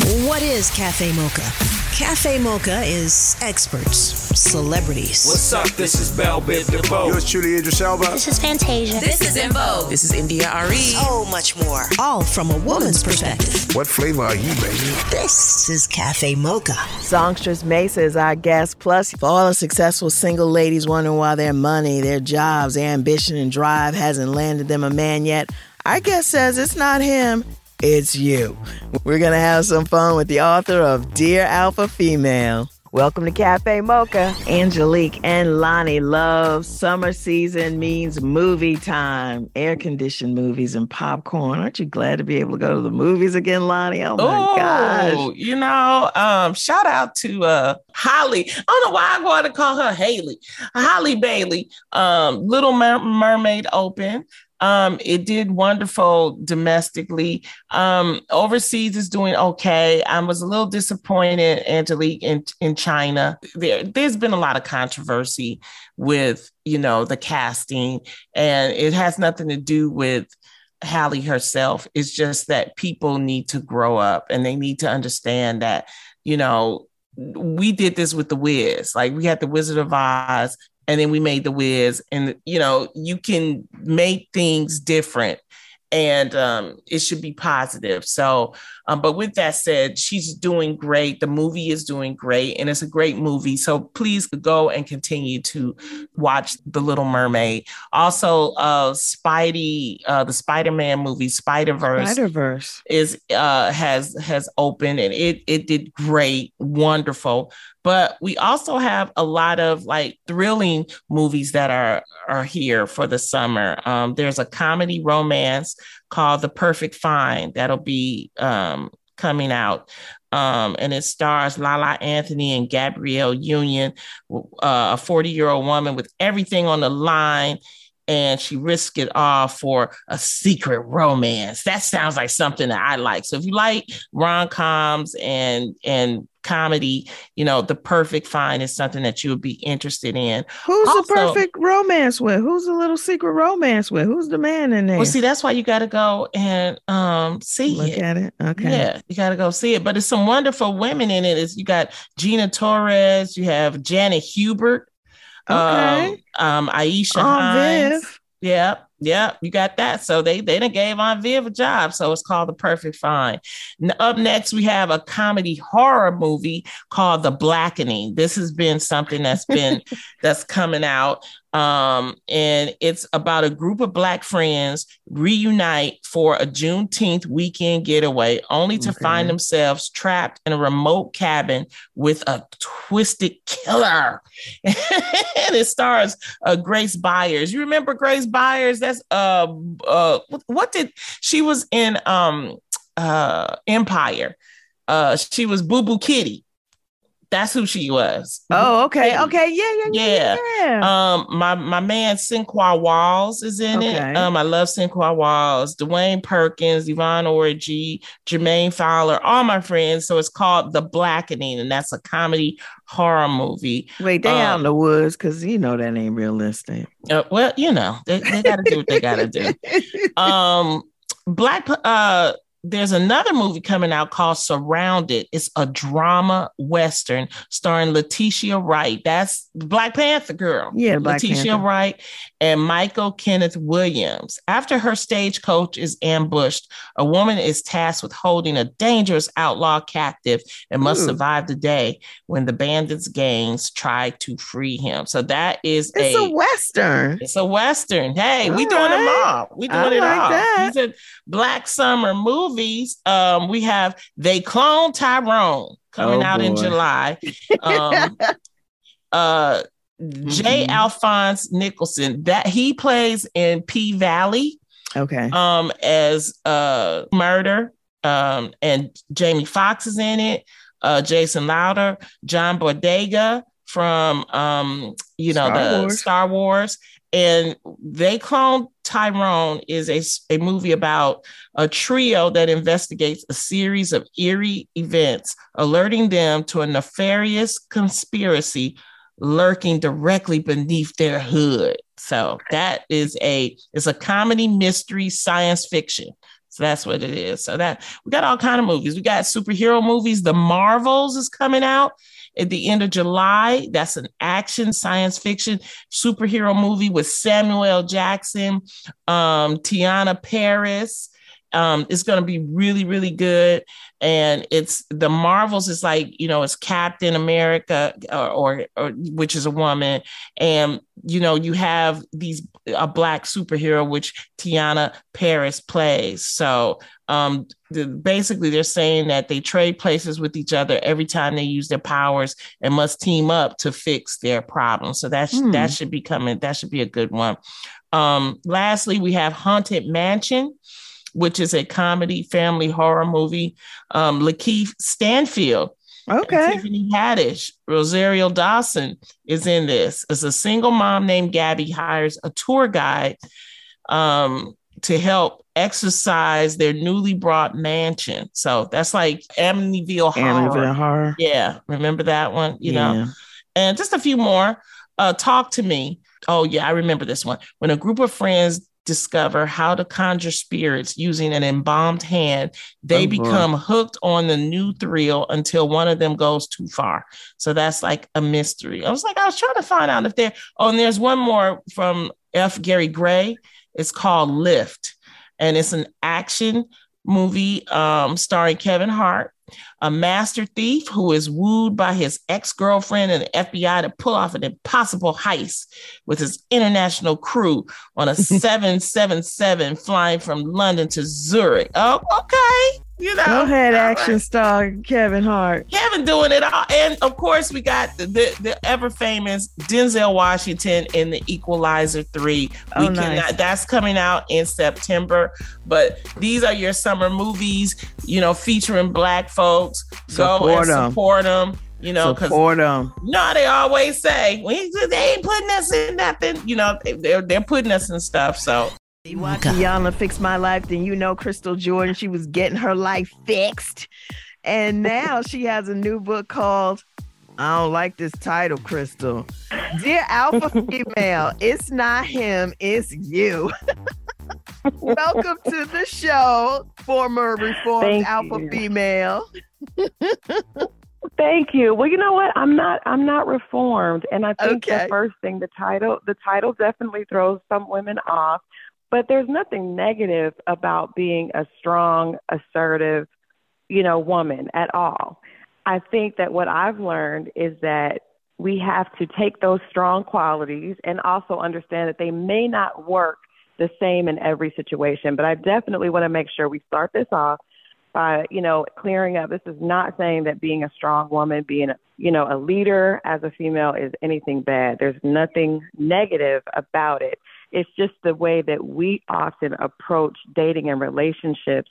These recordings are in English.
What is Cafe Mocha? Cafe Mocha is experts, celebrities. What's up? This is Bell Biv DeVoe. Yours truly, Idris Elba. This is Fantasia. This is En Vogue. This is India Arie. So much more. All from a woman's perspective. What flavor are you, baby? This is Cafe Mocha. Songstress Maysa is our guest. Plus, for all the successful single ladies wondering why their money, their jobs, their ambition, and drive hasn't landed them a man yet, our guest says it's not him it's you. We're going to have some fun with the author of Dear Alpha Female. Welcome to Cafe Mocha. Angelique and Lonnie love summer season means movie time, air conditioned movies and popcorn. Aren't you glad to be able to go to the movies again, Lonnie? Oh my Ooh, gosh. You know, um, shout out to uh Halle. I don't know why I want to call her Haley. Halle Bailey. Um, Little Mer- Mermaid open. Um, it did wonderful domestically. Um, overseas is doing okay. I was a little disappointed, Angelique, in, in China. There, there's been a lot of controversy with, you know, the casting, and it has nothing to do with Halle herself. It's just that people need to grow up and they need to understand that, you know, we did this with the Wiz. Like we had the Wizard of Oz and then we made the Wiz, and you know you can make things different, and um, it should be positive. So, um, but with that said, she's doing great. The movie is doing great, and it's a great movie. So please go and continue to watch The Little Mermaid. Also, uh, Spidey, uh, the Spider-Man movie, Spider Verse, Spider Verse is uh, has has opened, and it it did great, wonderful but we also have a lot of like thrilling movies that are are here for the summer. Um, there's a comedy romance called The Perfect Find that'll be um, coming out. Um, and it stars Lala Anthony and Gabrielle Union, uh, a 40 year old woman with everything on the line and she risked it all for a secret romance. That sounds like something that I like. So if you like rom coms and and comedy, you know, the perfect find is something that you would be interested in. Who's also, the perfect romance with? Who's the little secret romance with? Who's the man in there? Well, see, that's why you got to go and um see Look it. at it. Okay. Yeah, you got to go see it. But it's some wonderful women in it. Is you got Gina Torres, you have Janet Hubert, Okay. Um, um Aisha Aunt Hinds. Viv. Yep, yep, you got that. So they they done gave on Viv a job. So it's called The Perfect Fine. Up next, we have a comedy horror movie called The Blackening. This has been something that's been that's coming out. Um, and it's about a group of black friends reunite for a Juneteenth weekend getaway, only to Okay. find themselves trapped in a remote cabin with a twisted killer. and it stars uh, Grace Byers. You remember Grace Byers? That's uh, uh what, what did she was in um uh Empire. Uh she was Boo Boo Kitty. That's who she was. Oh, okay. Okay. Yeah, yeah, yeah. yeah. Um, my my man Sinqua Walls is in Okay. it. Um, I love Sinqua Walls, Dwayne Perkins, Yvonne Orji, Jermaine Fowler, all my friends. So it's called The Blackening, and that's a comedy horror movie. Wait, they out in um, the woods because you know that ain't realistic. Uh, well, you know, they, they gotta do what they gotta do. Um, Black uh there's another movie coming out called Surrounded. It's a drama western starring Letitia Wright. That's Black Panther girl. Yeah, Black Letitia Panther. Wright and Michael Kenneth Williams. After her stagecoach is ambushed, a woman is tasked with holding a dangerous outlaw captive and must Ooh. survive the day when the bandits' gangs try to free him. So that is It's a western. it's a western. Hey, we doing them right. all. We doing I it like all. that. Are black summer movies. Um, we have They Clone Tyrone coming Oh, out in. July. Um, uh, J. Mhm. Alphonse Nicholson that he plays in P Valley Okay. um as uh murder um, and Jamie Foxx is in it. Uh, Jason Lowder, John Boyega from um, you know Star the Wars. Star Wars, and they cloned Tyrone is a, a movie about a trio that investigates a series of eerie events, alerting them to a nefarious conspiracy lurking directly beneath their hood. So that is a it's a comedy mystery science fiction. So that's what it is. So that we got all kind of movies. We got superhero movies. The Marvels is coming out at the end of July. That's an action science fiction superhero movie with Samuel L. Jackson, um, Teyonah Parris. Um, it's going to be really, really good. And it's the Marvels is like, you know, it's Captain America or, or, or which is a woman. And, you know, you have these, a black superhero, which Teyonah Parris plays. So um, the, basically they're saying that they trade places with each other every time they use their powers and must team up to fix their problems. So that, sh- Hmm. that should be coming. That should be a good one. Um, lastly, we have Haunted Mansion, which is a comedy family horror movie. Um, Lakeith Stanfield, Okay. Tiffany Haddish, Rosario Dawson is in this. As a single mom named Gabby hires a tour guide um, to help exercise their newly bought mansion. So that's like Amityville Horror. Amityville Horror. Yeah, remember that one? You know, and just a few more. Uh, talk to me. Oh yeah, I remember this one. When a group of friends discover how to conjure spirits using an embalmed hand, they Oh, boy. become hooked on the new thrill until one of them goes too far. So that's like a mystery. I was like, I was trying to find out if there. Oh, and there's one more from F. Gary Gray. It's called Lift, and it's an action movie um, starring Kevin Hart a master thief who is wooed by his ex-girlfriend and the FBI to pull off an impossible heist with his international crew on a 777 flying from London to Zurich. Oh, okay. You know. Go ahead, action right. star Kevin Hart. Kevin doing it all. And of course, we got the, the, the ever famous Denzel Washington in the Equalizer 3. Oh, we nice. cannot that's coming out in September. But these are your summer movies, you know, featuring black folks. Go and and 'em. support them, you know, because Support them. you know they always say, we, they ain't putting us in nothing. You know, they- they're, they're putting us in stuff. So You watch Iyanla fix my life, then you know Crystal Jordan. She was getting her life fixed. And now she has a new book called I don't like this title, Crystal. Dear Alpha Female, it's not him, it's you. Welcome to the show, former reformed Thank Alpha you. Female. Thank you. Well, you know what? I'm not. I'm not reformed, and I think Okay. the first thing, the title, the title definitely throws some women off. But there's nothing negative about being a strong, assertive, you know, woman at all. I think that what I've learned is that we have to take those strong qualities and also understand that they may not work the same in every situation. But I definitely want to make sure we start this off by, you know, clearing up. This is not saying that being a strong woman, being, a, you know, a leader as a female is anything bad. There's nothing negative about it. It's just the way that we often approach dating and relationships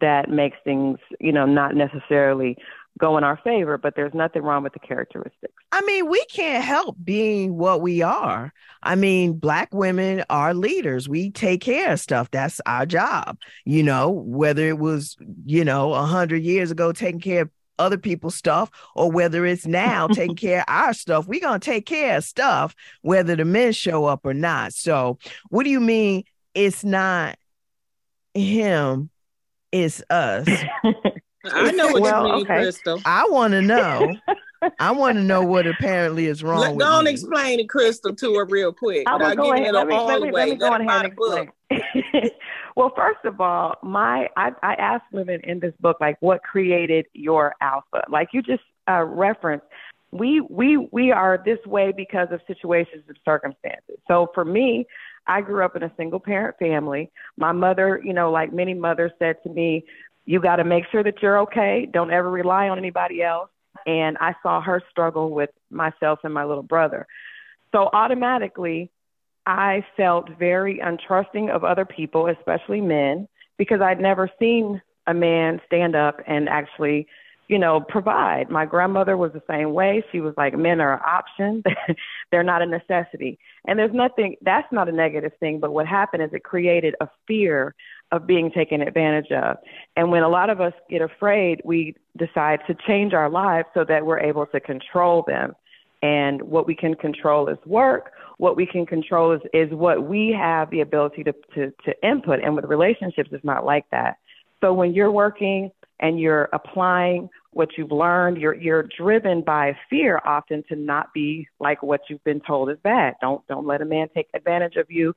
that makes things, you know, not necessarily go in our favor, but there's nothing wrong with the characteristics. I mean, we can't help being what we are. I mean, black women are leaders. We take care of stuff. That's our job. You know, whether it was, you know, a hundred years ago taking care of other people's stuff, or whether it's now taking care of our stuff, we're gonna take care of stuff, whether the men show up or not. So, what do you mean it's not him, it's us? I know what Well, you mean, okay. Crystal. I want to know. I want to know what apparently is wrong Let, with go on me. explain it, Crystal, to her real quick. I will without go giving ahead. Let me, all let me, let me go Let on her ahead and the book. explain. Well, first of all, my I, I asked women in this book like what created your alpha. Like you just uh, referenced, we we we are this way because of situations and circumstances. So for me, I grew up in a single parent family. My mother, you know, like many mothers said to me, you got to make sure that you're okay. Don't ever rely on anybody else. And I saw her struggle with myself and my little brother. So automatically, I felt very untrusting of other people, especially men, because I'd never seen a man stand up and actually, you know, provide. My grandmother was the same way. She was like, men are an option, they're not a necessity. And there's nothing, that's not a negative thing. But what happened is it created a fear of being taken advantage of. And when a lot of us get afraid, we decide to change our lives so that we're able to control them. And what we can control is work. What we can control is, is what we have the ability to, to, to input. And with relationships, it's not like that. So when you're working and you're applying what you've learned, you're you're driven by fear often to not be like what you've been told is bad. Don't don't let a man take advantage of you.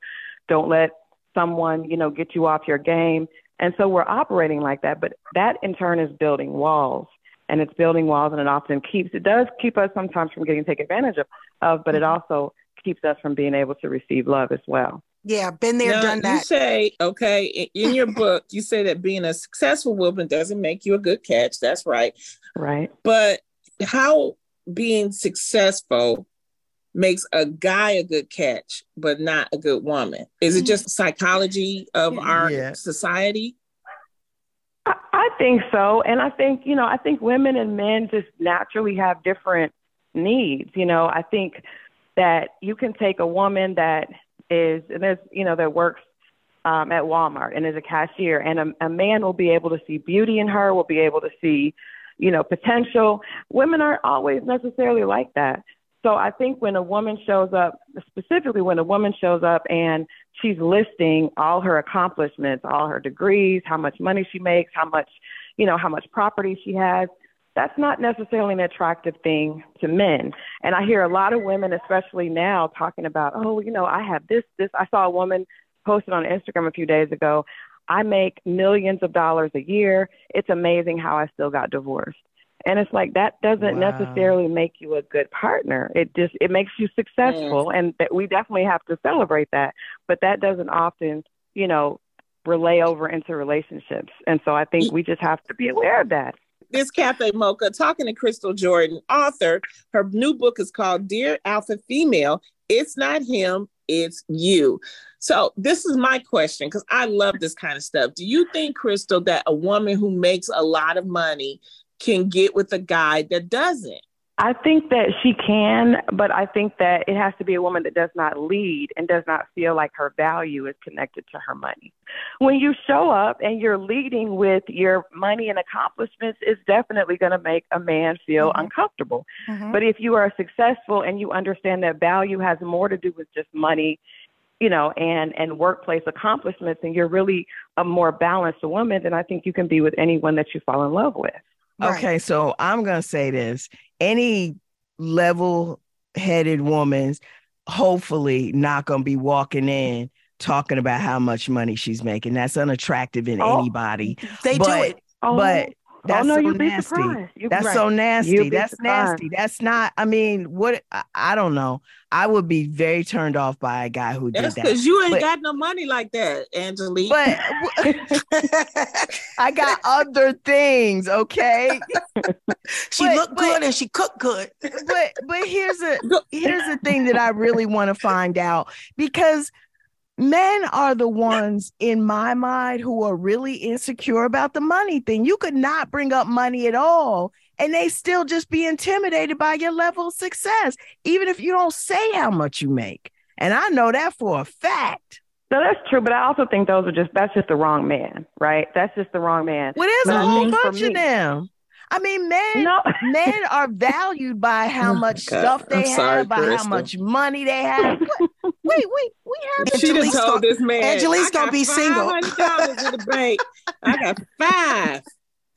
Don't let someone, you know, get you off your game. And so we're operating like that, but that in turn is building walls. And it's building walls and it often keeps it does keep us sometimes from getting taken advantage of, of but it mm-hmm. also keeps us from being able to receive love as well. Yeah, been there, now, done that. You say, okay, in your book, you say that being a successful woman doesn't make you a good catch. That's right. Right. But how being successful makes a guy a good catch, but not a good woman? Is it mm. just psychology of our yeah. society? I, I think so. And I think, you know, I think women and men just naturally have different needs. You know, I think that you can take a woman that is, and there's, you know, that works um, at Walmart and is a cashier, and a, a man will be able to see beauty in her, will be able to see, you know, potential. Women aren't always necessarily like that. So I think when a woman shows up, specifically when a woman shows up and she's listing all her accomplishments, all her degrees, how much money she makes, how much, you know, how much property she has, that's not necessarily an attractive thing to men. And I hear a lot of women, especially now, talking about, oh, you know, I have this, this. I saw a woman posted on Instagram a few days ago. I make millions of dollars a year. It's amazing how I still got divorced. And it's like that doesn't wow. necessarily make you a good partner. It just it makes you successful mm. and that we definitely have to celebrate that. But that doesn't often, you know, relay over into relationships. And so I think we just have to be aware of that. This Cafe Mocha talking to Crystal Jordan, author. Her new book is called Dear Alpha Female. It's not him, it's you. So this is my question because I love this kind of stuff. Do you think, Crystal, that a woman who makes a lot of money can get with a guy that doesn't? I think that she can, but I think that it has to be a woman that does not lead and does not feel like her value is connected to her money. When you show up and you're leading with your money and accomplishments, it's definitely going to make a man feel mm-hmm. uncomfortable. Mm-hmm. But if you are successful and you understand that value has more to do with just money, you know, and and workplace accomplishments, and you're really a more balanced woman, then I think you can be with anyone that you fall in love with. Okay, so I'm gonna say this: any level-headed woman's hopefully not gonna be walking in talking about how much money she's making. That's unattractive in oh, anybody. They but, do it. Oh. But that's oh, no, so nasty. That's right. so nasty. That's nasty. That's not. I mean, what? I, I, don't know. I would be very turned off by a guy who that's did that. Because you ain't but, got no money like that, Angelique. But I got other things. Okay. she but, looked good and she cooked good. but but here's a here's the thing that I really want to find out because men are the ones in my mind who are really insecure about the money thing. You could not bring up money at all and they still just be intimidated by your level of success, even if you don't say how much you make. And I know that for a fact. No, that's true, but I also think those are just that's just the wrong man, right? That's just the wrong man. Well, there's but a whole bunch of them. I mean, men no. men are valued by how oh much God. stuff they I'm have, sorry, by Crystal. how much money they have. Wait, wait, we have. She just told this man, Angelique's gonna be single. dollars in the bank. I got five.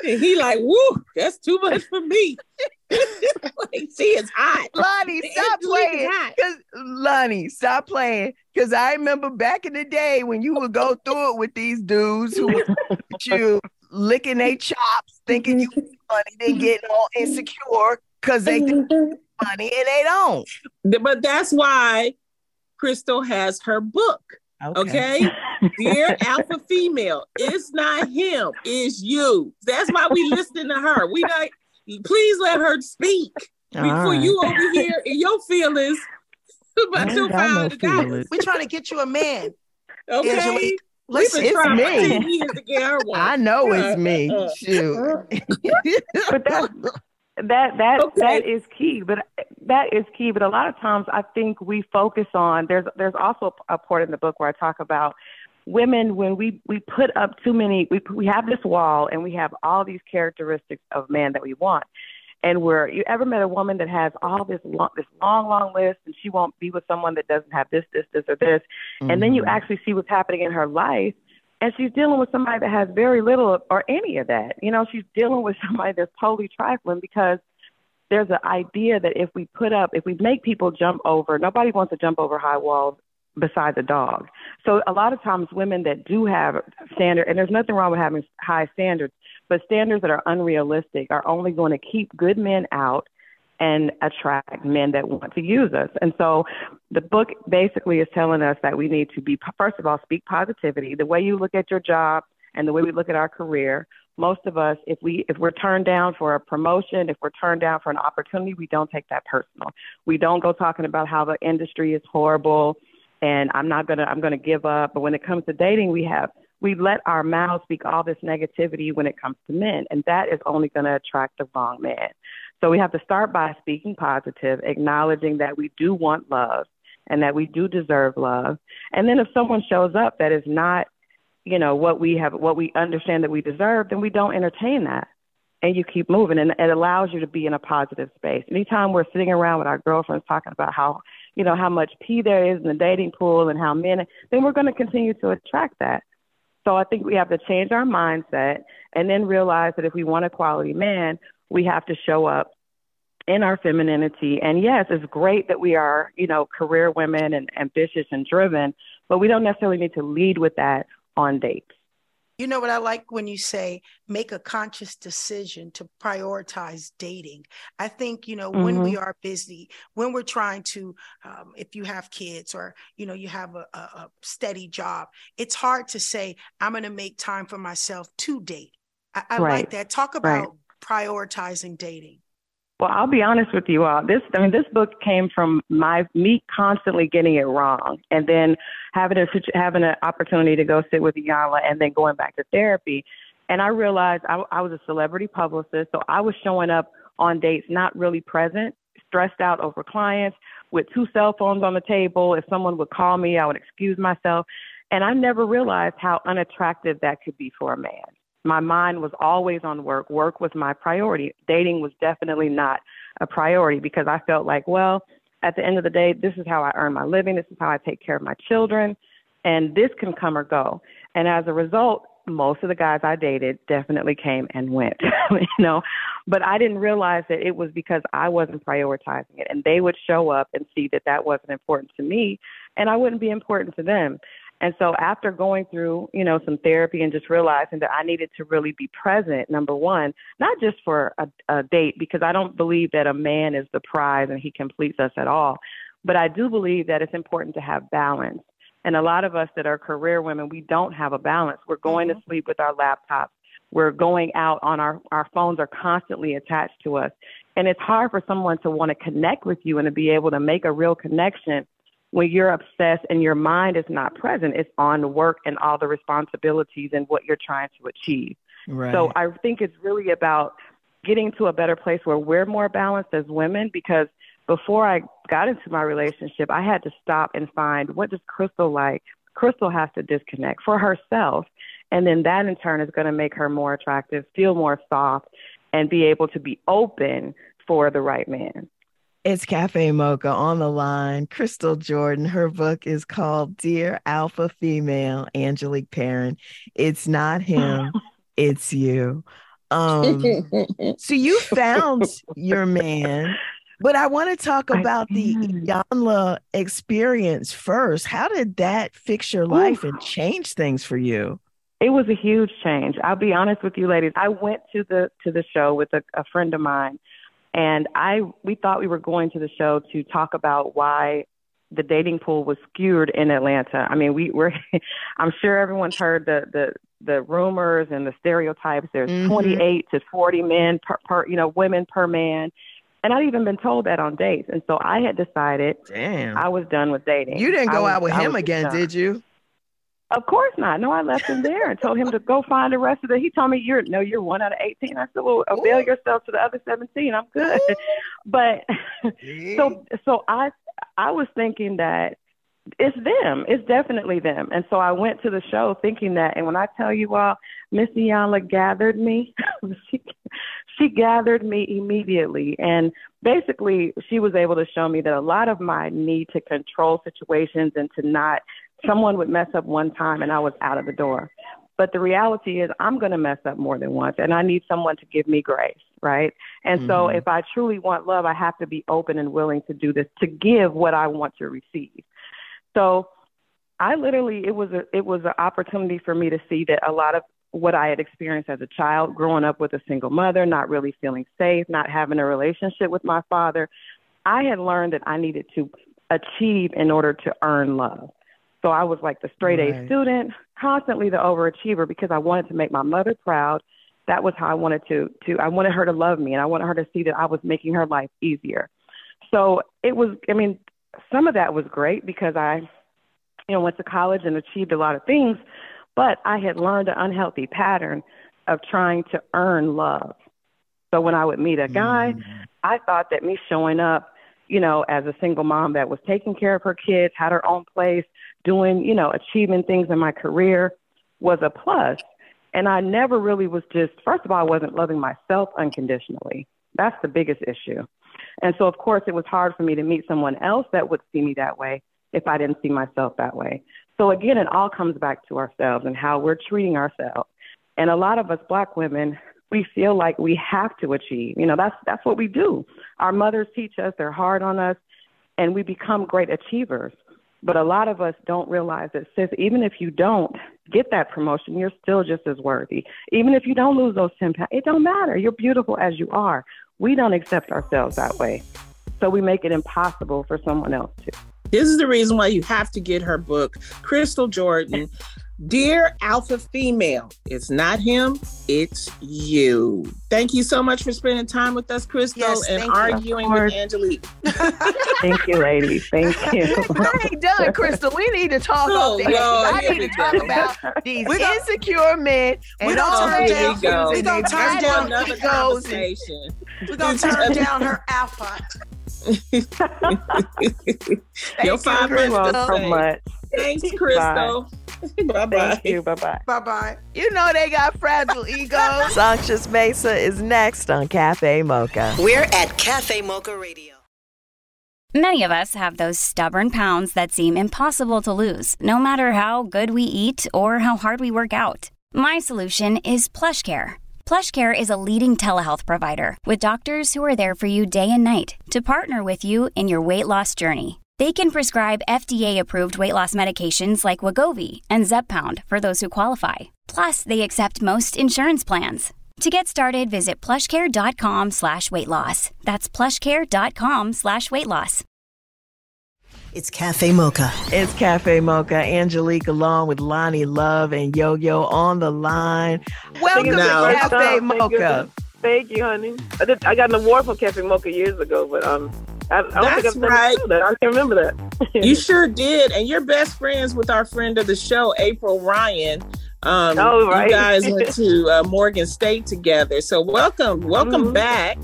And he like, woo, that's too much for me. like, she is hot. Lonnie, stop playing. Cause Lonnie, stop playing. Cause I remember back in the day when you would go through it with these dudes who you licking their chops, thinking you money, then getting all insecure because they think money and they don't. But that's why Crystal has her book. Okay. okay? Dear Alpha Female, it's not him, it's you. That's why we listen to her. We not please let her speak all before right. you over here in your feelings about your five hundred dollars. We're trying to get you a man. Okay. Angelique. Listen, it's trying me. for 10 years to get her one. I know it's me. Shoot. but that that that Okay. that is key but that is key but a lot of times i think we focus on there's there's also a part in the book where i talk about women when we we put up too many we we have this wall and we have all these characteristics of man that we want and we're you ever met a woman that has all this long this long long list and she won't be with someone that doesn't have this this this or this and then you Mhm. actually see what's happening in her life and she's dealing with somebody that has very little or any of that you know she's dealing with somebody that's totally trifling because there's an idea that if we put up if we make people jump over nobody wants to jump over high walls besides a dog so a lot of times women that do have standard and there's nothing wrong with having high standards but standards that are unrealistic are only going to keep good men out and attract men that want to use us. And so the book basically is telling us that we need to be, first of all, speak positivity. The way you look at your job and the way we look at our career, most of us, if we if we're turned down for a promotion, if we're turned down for an opportunity, we don't take that personal. We don't go talking about how the industry is horrible and I'm not gonna I'm gonna give up. But when it comes to dating, we have we let our mouths speak all this negativity when it comes to men, and that is only to attract the wrong man. So we have to start by speaking positive, acknowledging that we do want love and that we do deserve love. And then if someone shows up that is not, you know, what we have, what we understand that we deserve, then we don't entertain that. And you keep moving, and it allows you to be in a positive space. Anytime we're sitting around with our girlfriends talking about how, you know, how much pee there is in the dating pool and how men, then we're going to continue to attract that. So I think we have to change our mindset and then realize that if we want a quality man, we have to show up in our femininity. And yes, it's great that we are, you know, career women and ambitious and driven, but we don't necessarily need to lead with that on dates. You know what I like when you say make a conscious decision to prioritize dating. I think, you know, when we are busy, when we're trying to, um, if you have kids or, you know, you have a, a, steady job, it's hard to say, I'm going to make time for myself to date. I, I like that. Talk Right. about prioritizing dating. Well, I'll be honest with you all. This, I mean, this book came from my me constantly getting it wrong, and then having a having an opportunity to go sit with Iyanla, and then going back to therapy. And I realized I, I was a celebrity publicist, so I was showing up on dates not really present, stressed out over clients, with two cell phones on the table. If someone would call me, I would excuse myself, and I never realized how unattractive that could be for a man my mind was always on work. Work was my priority. Dating was definitely not a priority because I felt like, well, at the end of the day, this is how I earn my living. This is how I take care of my children. And this can come or go. And as a result, most of the guys I dated definitely came and went, you know, but I didn't realize that it was because I wasn't prioritizing it. And they would show up and see that that wasn't important to me and I wouldn't be important to them. And so after going through, you know, some therapy and just realizing that I needed to really be present, number one, not just for a, a date, because I don't believe that a man is the prize and he completes us at all. But I do believe that it's important to have balance. And a lot of us that are career women, we don't have a balance. We're going to mm-hmm. sleep with our laptops. We're going out on our, our phones are constantly attached to us. And it's hard for someone to want to connect with you and to be able to make a real connection when you're obsessed and your mind is not present. It's on work and all the responsibilities and what you're trying to achieve. Right. So I think it's really about getting to a better place where we're more balanced as women because before I got into my relationship, I had to stop and find what does Crystal like? Crystal has to disconnect for herself. And then that in turn is going to make her more attractive, feel more soft, and be able to be open for the right man. It's Cafe Mocha on the line. Crystal Jordan. Her book is called Dear Alpha Female, Angelique Perrin. It's not him, it's you. Um, so you found your man, but I want to talk about the Iyanla experience first. How did that fix your life and change things for you? It was a huge change. I'll be honest with you, ladies. I went to the to the show with a, a friend of mine, and I we thought we were going to the show to talk about why the dating pool was skewed in Atlanta. I mean, we were. I'm sure everyone's heard the the the rumors and the stereotypes. There's Mhm. 28 to 40 men per, per you know women per man, and I'd even been told that on dates. And so I had decided Damn. I was done with dating. you didn't go was- out with I him again, done. did you? Of course not. No, I left him there and told him to go find the rest of it. He told me, "You're no, you're one out of 18." I said, "Well, avail yourself to the other 17. I'm good." but so, so I, I was thinking that it's them. It's definitely them. And so I went to the show thinking that. And when I tell you all, Miss Iyanla gathered me. she, she gathered me immediately. And basically, she was able to show me that a lot of my need to control situations and to not, someone would mess up one time and I was out of the door. But the reality is, I'm going to mess up more than once, and I need someone to give me grace, right? And mm-hmm. so, if I truly want love, I have to be open and willing to do this, to give what I want to receive. So I literally it was a it was an opportunity for me to see that a lot of what I had experienced as a child, growing up with a single mother, not really feeling safe, not having a relationship with my father, I had learned that I needed to achieve in order to earn love. So I was like the straight A right. student, constantly the overachiever because I wanted to make my mother proud. That was how I wanted to to I wanted her to love me and I wanted her to see that I was making her life easier. So it was I mean, some of that was great because I, you know, went to college and achieved a lot of things, but I had learned an unhealthy pattern of trying to earn love. So when I would meet a guy, mm-hmm. I thought that me showing up, you know, as a single mom that was taking care of her kids, had her own place, doing, you know, achieving things in my career was a plus. And I never really was just, first of all, I wasn't loving myself unconditionally. That's the biggest issue. And so, of course, it was hard for me to meet someone else that would see me that way if I didn't see myself that way. So, again, it all comes back to ourselves and how we're treating ourselves. And a lot of us black women, we feel like we have to achieve. You know, that's that's what we do. Our mothers teach us, they're hard on us, and we become great achievers. But a lot of us don't realize that, sis, even if you don't get that promotion, you're still just as worthy. Even if you don't lose those 10 pounds, it don't matter. You're beautiful as you are. We don't accept ourselves that way. So we make it impossible for someone else to. This is the reason why you have to get her book, Crystal Jordan. Dear Alpha Female, it's not him, it's you. Thank you so much for spending time with us, Crystal, yes, and arguing with Angelique. thank you, ladies. Thank you. I ain't done, Crystal. We need to talk oh, about this. I need to talk about these we insecure men and we all turn down, go. We don't turn down another conversation. We're gonna turn down her alpha. Your five minutes so much. Thanks, Crystal. bye bye. Thank you. Bye bye. Bye bye. You know they got fragile egos. Sanchez Maysa is next on Cafe Mocha. We're at Cafe Mocha Radio. Many of us have those stubborn pounds that seem impossible to lose, no matter how good we eat or how hard we work out. My solution is PlushCare. PlushCare is a leading telehealth provider with doctors who are there for you day and night to partner with you in your weight loss journey. They can prescribe FDA-approved weight loss medications like Wegovy and Zepbound for those who qualify. Plus, they accept most insurance plans. To get started, visit plushcare.com slash weight loss. That's plushcare.com slash weight loss. It's Cafe Mocha. It's Cafe Mocha. Angelique along with Lonnie Love and Yo Yo on the line. Welcome to Cafe Mocha. Thank you, honey. I, did, I got an award from Cafe Mocha years ago, but um, I, I don't That's think I've right. that. I can remember that. you sure did, and you're best friends with our friend of the show, April Ryan. Um, oh, right. You guys went to uh, Morgan State together, so welcome, welcome mm-hmm. back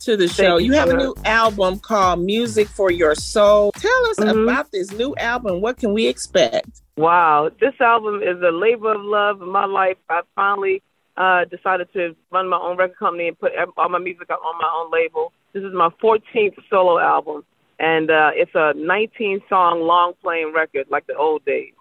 to the show. You, you have a new album called Music for Your Soul. Tell us mm-hmm. about this new album. What can we expect? Wow, this album is a labor of love in my life. I finally uh, decided to run my own record company and put all my music out on my own label. This is my 14th solo album, and uh, it's a 19 song long playing record like the old days.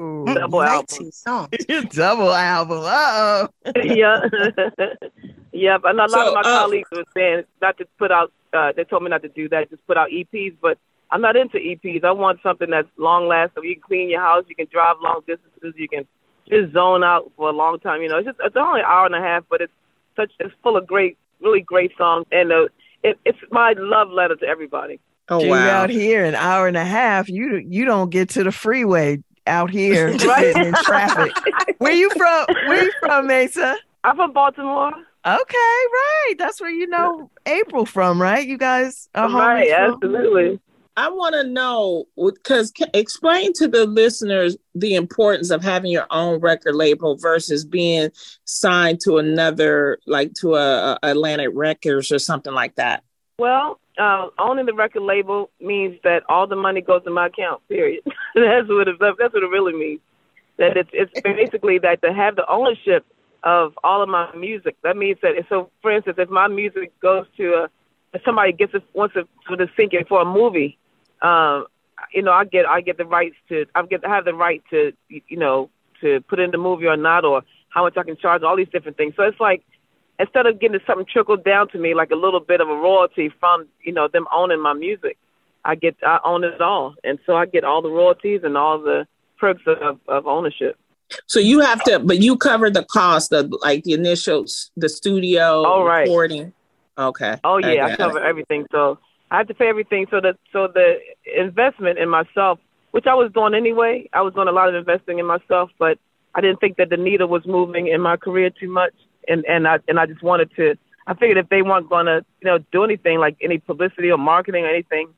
Ooh, double album. Songs. double album. Uh oh. yeah. yep. And a lot so, of my uh, colleagues were saying not to put out. Uh, they told me not to do that. Just put out EPs. But I'm not into EPs. I want something that's long lasting. You can clean your house. You can drive long distances. You can just zone out for a long time. You know, it's just it's only an hour and a half, but it's such it's full of great, really great songs, and uh, it, it's my love letter to everybody. Oh Dude, wow! Out here, an hour and a half, you you don't get to the freeway out here right? in traffic. where you from? Where you from, Maysa? I'm from Baltimore. Okay, right. That's where you know April from, right? You guys are right? Absolutely. I want to know because explain to the listeners the importance of having your own record label versus being signed to another, like to a, a Atlantic Records or something like that. Well, uh, owning the record label means that all the money goes in my account. Period. that's what it, that's what it really means. That it's it's basically that to have the ownership of all of my music. That means that so, for instance, if my music goes to a if somebody gets wants to the sync it for a movie, um, you know, I get I get the rights to I get have the right to you know to put in the movie or not or how much I can charge all these different things. So it's like instead of getting something trickled down to me like a little bit of a royalty from you know them owning my music, I get I own it all, and so I get all the royalties and all the perks of, of ownership. So you have to, but you cover the cost of like the initial the studio oh, right. recording. Okay. Oh yeah, I, I cover it. everything. So I had to pay everything. So the so the investment in myself, which I was doing anyway, I was doing a lot of investing in myself, but I didn't think that the needle was moving in my career too much, and and I and I just wanted to. I figured if they weren't gonna you know do anything like any publicity or marketing or anything,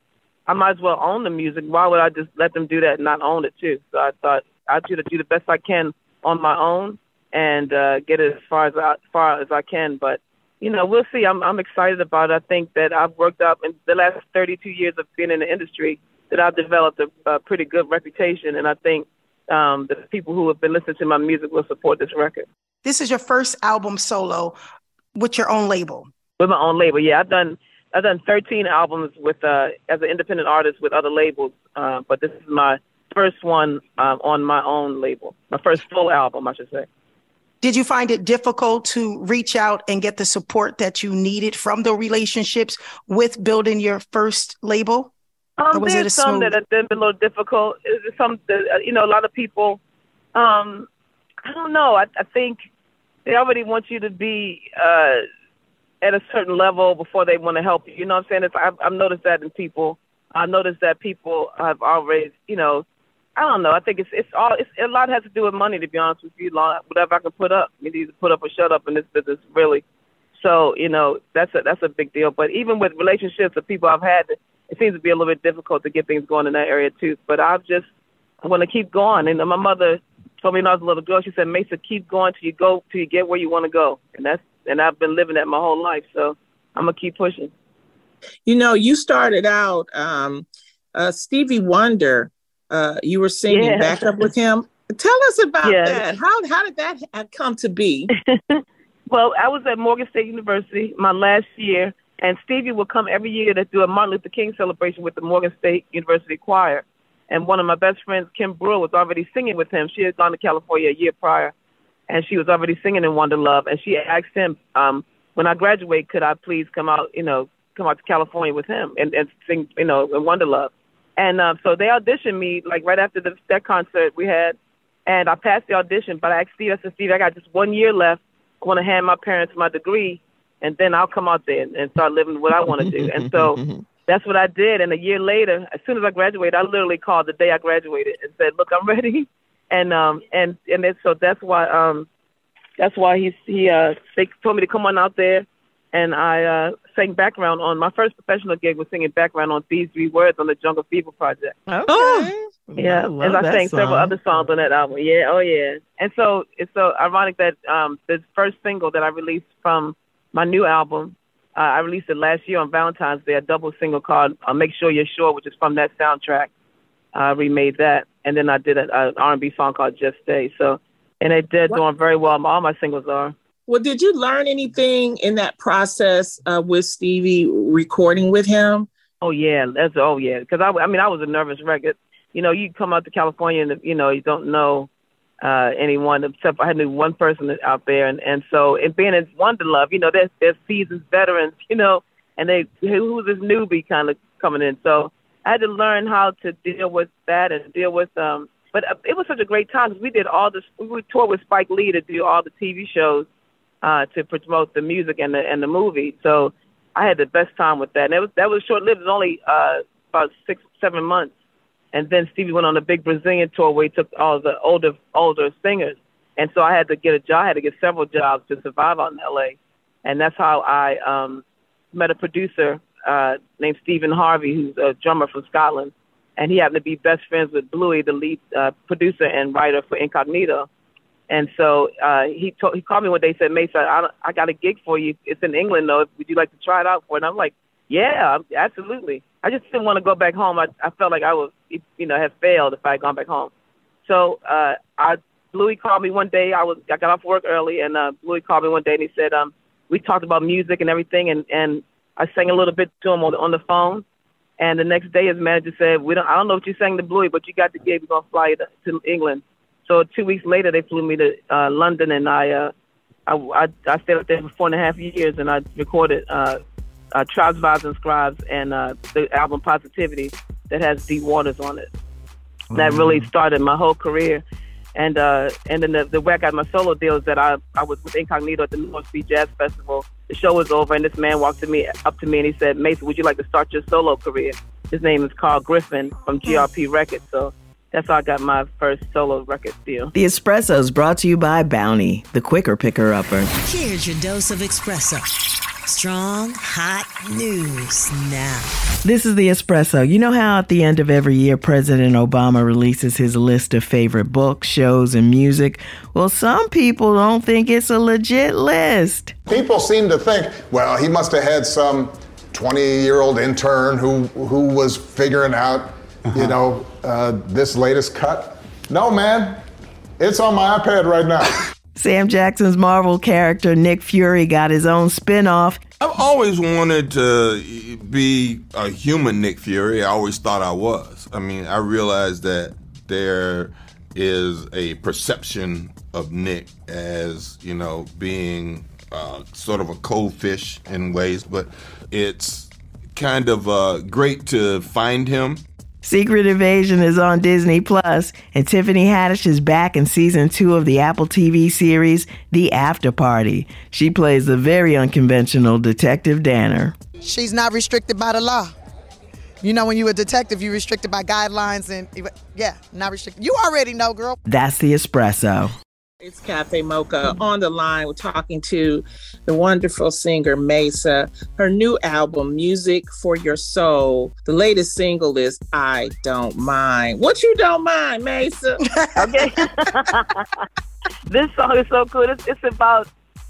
I might as well own the music. Why would I just let them do that and not own it too? So I thought I'd try to do the best I can on my own and uh, get it as far as I, as far as I can. But you know, we'll see. I'm I'm excited about it. I think that I've worked up in the last 32 years of being in the industry that I've developed a, a pretty good reputation, and I think um, the people who have been listening to my music will support this record. This is your first album solo with your own label. With my own label, yeah. I've done I've done 13 albums with uh, as an independent artist with other labels, uh, but this is my first one um, on my own label. My first full album, I should say. Did you find it difficult to reach out and get the support that you needed from the relationships with building your first label? Um, there's some that have been a little difficult. There's some, that, uh, you know, a lot of people. Um, I don't know. I, I think they already want you to be uh, at a certain level before they want to help you. You know what I'm saying? It's, I've, I've noticed that in people. I've noticed that people have always, you know, I don't know. I think it's it's all it's a lot has to do with money. To be honest with you, whatever I can put up, you either put up or shut up in this business, really. So you know that's a that's a big deal. But even with relationships with people I've had, it seems to be a little bit difficult to get things going in that area too. But I've just I want to keep going. And my mother told me when I was a little girl, she said, "Maysa, keep going till you go till you get where you want to go." And that's and I've been living that my whole life. So I'm gonna keep pushing. You know, you started out um, uh, Stevie Wonder uh, you were singing yeah. back up with him. Tell us about yeah. that. How how did that come to be? well, I was at Morgan State University my last year, and Stevie would come every year to do a Martin Luther King celebration with the Morgan State University Choir. And one of my best friends, Kim Brewer, was already singing with him. She had gone to California a year prior, and she was already singing in Wonder Love. And she asked him, um, when I graduate, could I please come out, you know, come out to California with him and, and sing, you know, in Wonder Love. And uh, so they auditioned me like right after the, that concert we had, and I passed the audition. But I asked Steve, I said, Steve, I got just one year left. I want to hand my parents my degree, and then I'll come out there and, and start living what I want to do. and so that's what I did. And a year later, as soon as I graduated, I literally called the day I graduated and said, "Look, I'm ready." And um and and it, so that's why um that's why he he uh they told me to come on out there and I uh, sang background on my first professional gig was singing background on These Three Words on the Jungle Fever project. Okay. Oh, yeah, and I sang song. several other songs on that album. Yeah, oh yeah. And so it's so ironic that um, the first single that I released from my new album, uh, I released it last year on Valentine's Day, a double single called uh, "Make Sure You're Sure," which is from that soundtrack. I uh, remade that, and then I did an R&B song called "Just Stay." So, and it did doing very well. All my singles are. Well, did you learn anything in that process uh, with Stevie recording with him? Oh yeah, that's oh yeah. Because I, I mean, I was a nervous wreck. You know, you come out to California and you know you don't know uh anyone except I knew one person out there, and and so and being in Wonder Love, you know, there's there's seasoned veterans, you know, and they who's this newbie kind of coming in. So I had to learn how to deal with that and deal with um. But uh, it was such a great time because we did all this. We would tour with Spike Lee to do all the TV shows uh, to promote the music and the and the movie. So I had the best time with that. And it was that was short lived. It was only uh, about six seven months, and then Stevie went on a big Brazilian tour where he took all the older older singers. And so I had to get a job. I had to get several jobs to survive out in L.A. And that's how I um, met a producer uh, named Stephen Harvey, who's a drummer from Scotland, and he happened to be best friends with Bluey, the lead uh, producer and writer for Incognito. And so uh, he told, he called me one day. and Said, "Maysa, I, I got a gig for you. It's in England, though. Would you like to try it out for?" it? And I'm like, "Yeah, absolutely." I just didn't want to go back home. I, I felt like I was, you know, have failed if I had gone back home. So uh, I Bluey called me one day. I was I got off work early, and uh, Bluey called me one day, and he said, um, "We talked about music and everything, and and I sang a little bit to him on the, on the phone." And the next day, his manager said, "We don't. I don't know what you sang to Bluey, but you got the gig. We're gonna fly you to, to England." So two weeks later, they flew me to uh, London, and I, uh, I, I, I stayed up there for four and a half years, and I recorded uh, uh, Tribes, Vibes, and Scribes, and uh, the album Positivity that has Deep Waters on it. Mm-hmm. That really started my whole career. And uh, and then the, the way I got my solo deal is that I, I was with Incognito at the North Sea Jazz Festival. The show was over, and this man walked to me up to me and he said, "Maysa, would you like to start your solo career?" His name is Carl Griffin from GRP Records. So that's how I got my first solo record deal. The Espresso is brought to you by Bounty, the quicker picker upper. Here's your dose of espresso. Strong, hot news now. This is the Espresso. You know how at the end of every year, President Obama releases his list of favorite books, shows, and music? Well, some people don't think it's a legit list. People seem to think, well, he must have had some 20 year old intern who, who was figuring out uh-huh. you know, uh, this latest cut. No, man, it's on my iPad right now. Sam Jackson's Marvel character Nick Fury got his own spin-off. I've always wanted to be a human Nick Fury. I always thought I was. I mean, I realized that there is a perception of Nick as, you know, being uh, sort of a cold fish in ways, but it's kind of uh, great to find him Secret Invasion is on Disney Plus, and Tiffany Haddish is back in season two of the Apple TV series The After Party. She plays the very unconventional Detective Danner. She's not restricted by the law. You know, when you're a detective, you're restricted by guidelines, and yeah, not restricted. You already know, girl. That's the espresso. It's Cafe Mocha on the line. We're talking to the wonderful singer Maysa. Her new album, Music for Your Soul. The latest single is I Don't Mind. What you don't mind, Maysa? okay. this song is so cool. It's, it's about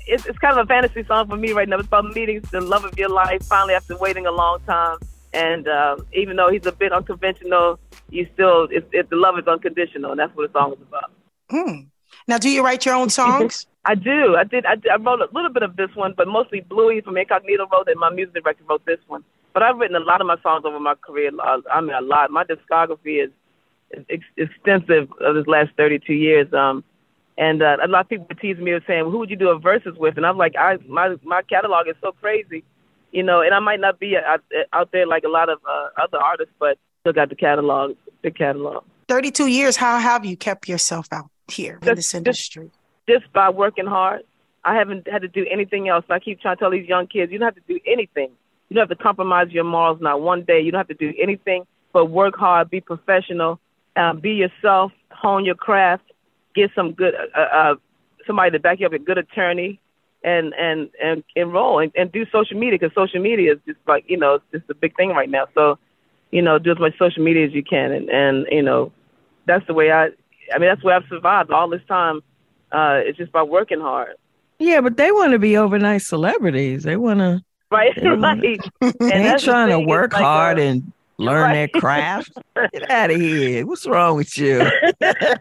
it's, it's kind of a fantasy song for me right now. It's about meeting the love of your life finally after waiting a long time. And uh, even though he's a bit unconventional, you still it's, it, the love is unconditional, and that's what the song is about. Hmm. Now, do you write your own songs? I do. I did. I, did. I wrote a little bit of this one, but mostly Bluey from Incognito wrote it. And my music director wrote this one. But I've written a lot of my songs over my career. I mean, a lot. My discography is, is extensive of this last 32 years. Um, and uh, a lot of people tease me with saying, well, "Who would you do a Verzuz with?" And I'm like, "I my my catalog is so crazy, you know." And I might not be out, out there like a lot of uh, other artists, but still got the catalog, the catalog. 32 years. How have you kept yourself out? Here just, in this industry? Just, just by working hard. I haven't had to do anything else. I keep trying to tell these young kids, you don't have to do anything. You don't have to compromise your morals not one day. You don't have to do anything but work hard, be professional, uh, be yourself, hone your craft, get some good uh, uh, somebody to back you up, a good attorney, and and and enroll and, and do social media because social media is just like you know it's just a big thing right now. So you know do as much social media as you can, and and you know that's the way I I mean, that's where I've survived all this time. Uh, it's just by working hard. Yeah, but they want to be overnight celebrities. They want to. Right, right. they ain't trying to work like hard a, and learn right. their craft. Get out of here. What's wrong with you? right,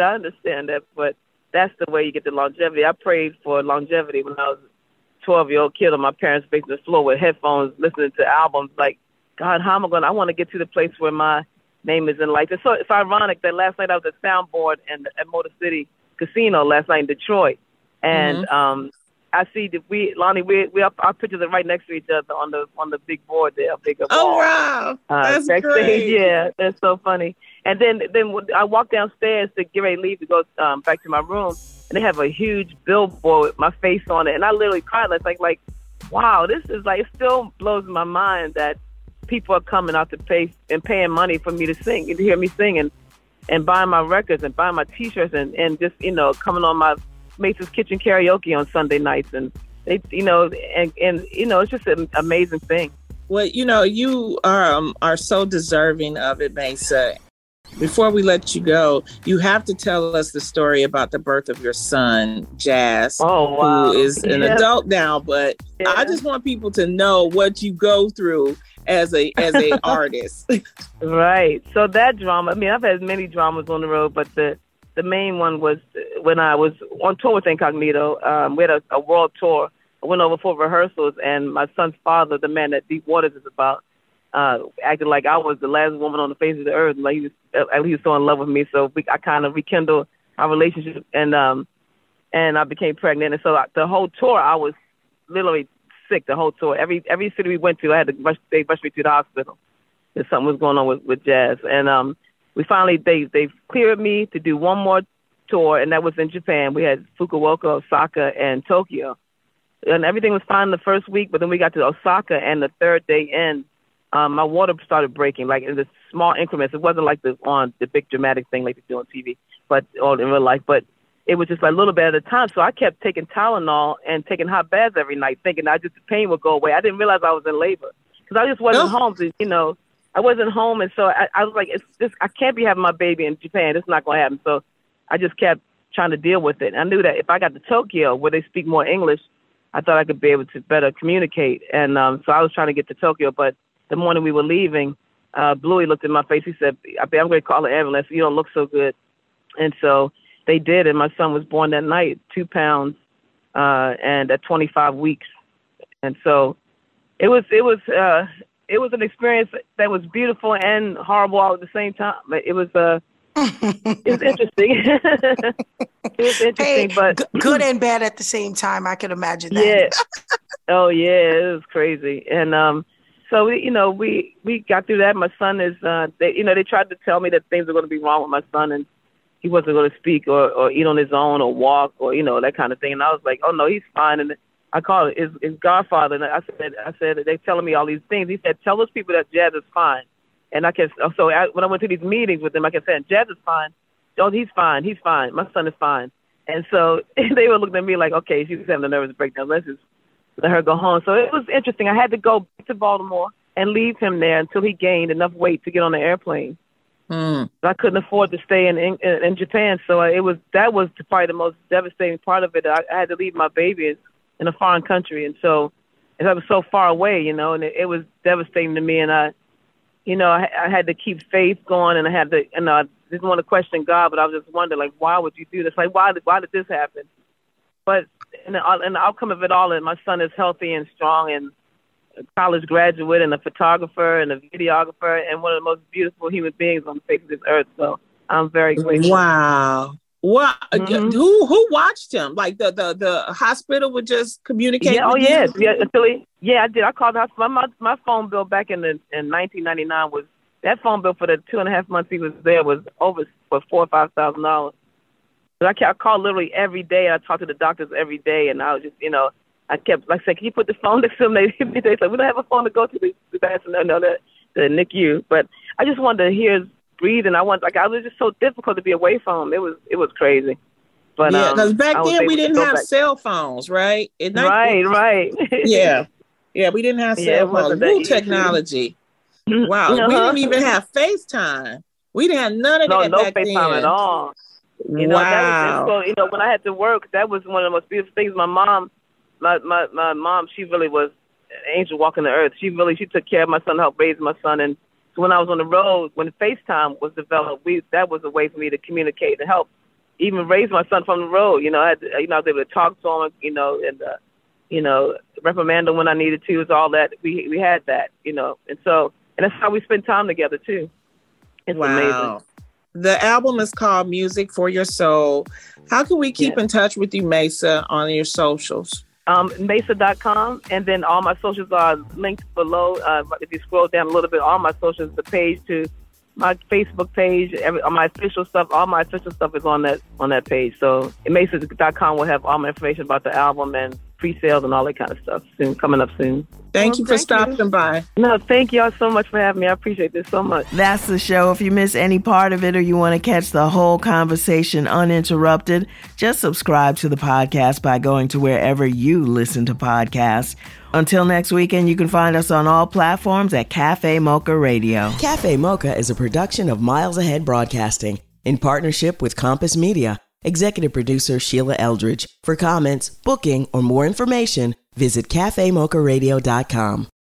I understand that, but that's the way you get the longevity. I prayed for longevity when I was a 12 year old kid on my parents' basement floor with headphones, listening to albums. Like, God, how am I going? to? I want to get to the place where my name is in life. It's so it's ironic that last night I was at Soundboard and at Motor City Casino last night in Detroit, and mm-hmm. um, I see that we Lonnie we we up, our pictures are right next to each other on the on the big board there, big Oh wow, uh, that's great. Yeah, that's so funny. And then then I walk downstairs to get ready to leave to go um, back to my room, and they have a huge billboard with my face on it, and I literally cried. It's like like, wow, this is like it still blows my mind that people are coming out to pay and paying money for me to sing and to hear me sing and and buying my records and buying my T-shirts and and just you know coming on my Maysa's Kitchen karaoke on Sunday nights and they, you know, and and you know, it's just an amazing thing. Well, you know, you um, are so deserving of it, Maysa. Before we let you go, you have to tell us the story about the birth of your son, Jazz, oh, wow. who is an yeah. adult now. But yeah. I just want people to know what you go through as a as a artist. right. So that drama. I mean, I've had many dramas on the road, but the the main one was when I was on tour with Incognito. Um, we had a, a world tour. I went over for rehearsals, and my son's father, the man that Deep Waters is about, uh, acted like I was the last woman on the face of the earth. Like he was, uh, he was so in love with me. So we, I kind of rekindled our relationship, and um, and I became pregnant. And so I, the whole tour, I was literally sick. The whole tour, every every city we went to, I had to rush. They rushed me to the hospital. If something was going on with with Jazz, and um, we finally they they cleared me to do one more tour, and that was in Japan. We had Fukuoka, Osaka, and Tokyo, and everything was fine the first week. But then we got to Osaka, and the third day in, um, my water started breaking, like in the small increments. It wasn't like the on the big dramatic thing like they do on TV, but or in real life. But it was just like a little bit at a time. So I kept taking Tylenol and taking hot baths every night, thinking I just the pain would go away. I didn't realize I was in labor because I just wasn't oh. home. To, you know, I wasn't home, and so I, I was like, it's this. I can't be having my baby in Japan. It's not going to happen. So I just kept trying to deal with it. I knew that if I got to Tokyo, where they speak more English, I thought I could be able to better communicate. And um, so I was trying to get to Tokyo, but the morning we were leaving, uh, Bluey looked in my face. He said, "I'm going to call an ambulance. You don't look so good." And so they did, and my son was born that night, two pounds, uh, and at 25 weeks. And so it was it was uh, it was an experience that was beautiful and horrible all at the same time. But it was uh, it was interesting. it was interesting, hey, but g- good and bad at the same time. I can imagine that. Yeah. oh yeah, it was crazy, and um, so we, you know, we we got through that. My son is, uh, they, you know, they tried to tell me that things were going to be wrong with my son, and he wasn't going to speak or or eat on his own or walk or you know that kind of thing. And I was like, oh no, he's fine. And I called his his godfather, and I said, I said they're telling me all these things. He said, tell those people that Jazz is fine. And I kept oh, so I, when I went to these meetings with him, I kept saying, Jazz is fine. Oh, he's fine. He's fine. My son is fine. And so they were looking at me like, okay, she's having a nervous breakdown. Let's just let her go home. So it was interesting. I had to go back to Baltimore and leave him there until he gained enough weight to get on the airplane. Mm. I couldn't afford to stay in, in in Japan, so it was that was probably the most devastating part of it. I, I had to leave my baby in a foreign country, and so and I was so far away, you know, and it, it was devastating to me. And I, you know, I, I had to keep faith going, and I had to, and I didn't want to question God, but I was just wondering, like, why would you do this? Like, why did why did this happen? But and the, and the outcome of it all, and my son is healthy and strong, and college graduate and a photographer and a videographer and one of the most beautiful human beings on the face of this earth. So I'm very grateful. Wow. What mm-hmm. who who watched him? Like the, the the hospital would just communicate. Yeah, oh yes, yeah, until he, yeah, I did. I called the hospital. My my phone bill back in the, in 1999 was that phone bill for the two and a half months he was there was over for four or five thousand dollars. I, I called literally every day. I talked to the doctors every day, and I was just you know I kept like I said, can you put the phone next to them? They they said we don't have a phone to go to. The, the answer no, no, the the NICU. But I just wanted to hear his breathing. I want like I was just so difficult to be away from him. It was it was crazy. But yeah, because um, back then we didn't have back. cell phones, right? right, right. yeah, yeah, we didn't have cell yeah, phones. New technology. wow, uh-huh. we didn't even have FaceTime. We didn't have none of no, that no back FaceTime then. at all. You know, wow. that was, you know, when I had to work, that was one of the most beautiful things. My mom my my my mom, she really was an angel walking the earth. She really she took care of my son, helped raise my son, and so when I was on the road, when FaceTime was developed, we that was a way for me to communicate and help even raise my son from the road. You know, I had to, you know I was able to talk to him, you know, and uh, you know reprimand him when I needed to. It was all that we we had that, you know, and so and that's how we spend time together too. It's wow. amazing. The album is called Music for Your Soul. How can we keep in touch with you, Maysa, on your socials? Um, Maysa.com, and then all my socials are linked below. Uh, if you scroll down a little bit, all my socials, the page to my Facebook page, every, all my official stuff, all my official stuff is on that on that page. So Maysa.com will have all my information about the album and pre-sales and all that kind of stuff soon, coming up soon. Thank well, you for thank stopping you. by. No, thank y'all so much for having me. I appreciate this so much. That's the show. If you miss any part of it or you want to catch the whole conversation uninterrupted, just subscribe to the podcast by going to wherever you listen to podcasts. Until next weekend, you can find us on all platforms at Cafe Mocha Radio. Cafe Mocha is a production of Miles Ahead Broadcasting in partnership with Compass Media. Executive producer Sheila Eldridge. For comments, booking, or more information, visit cafemocharadio.com.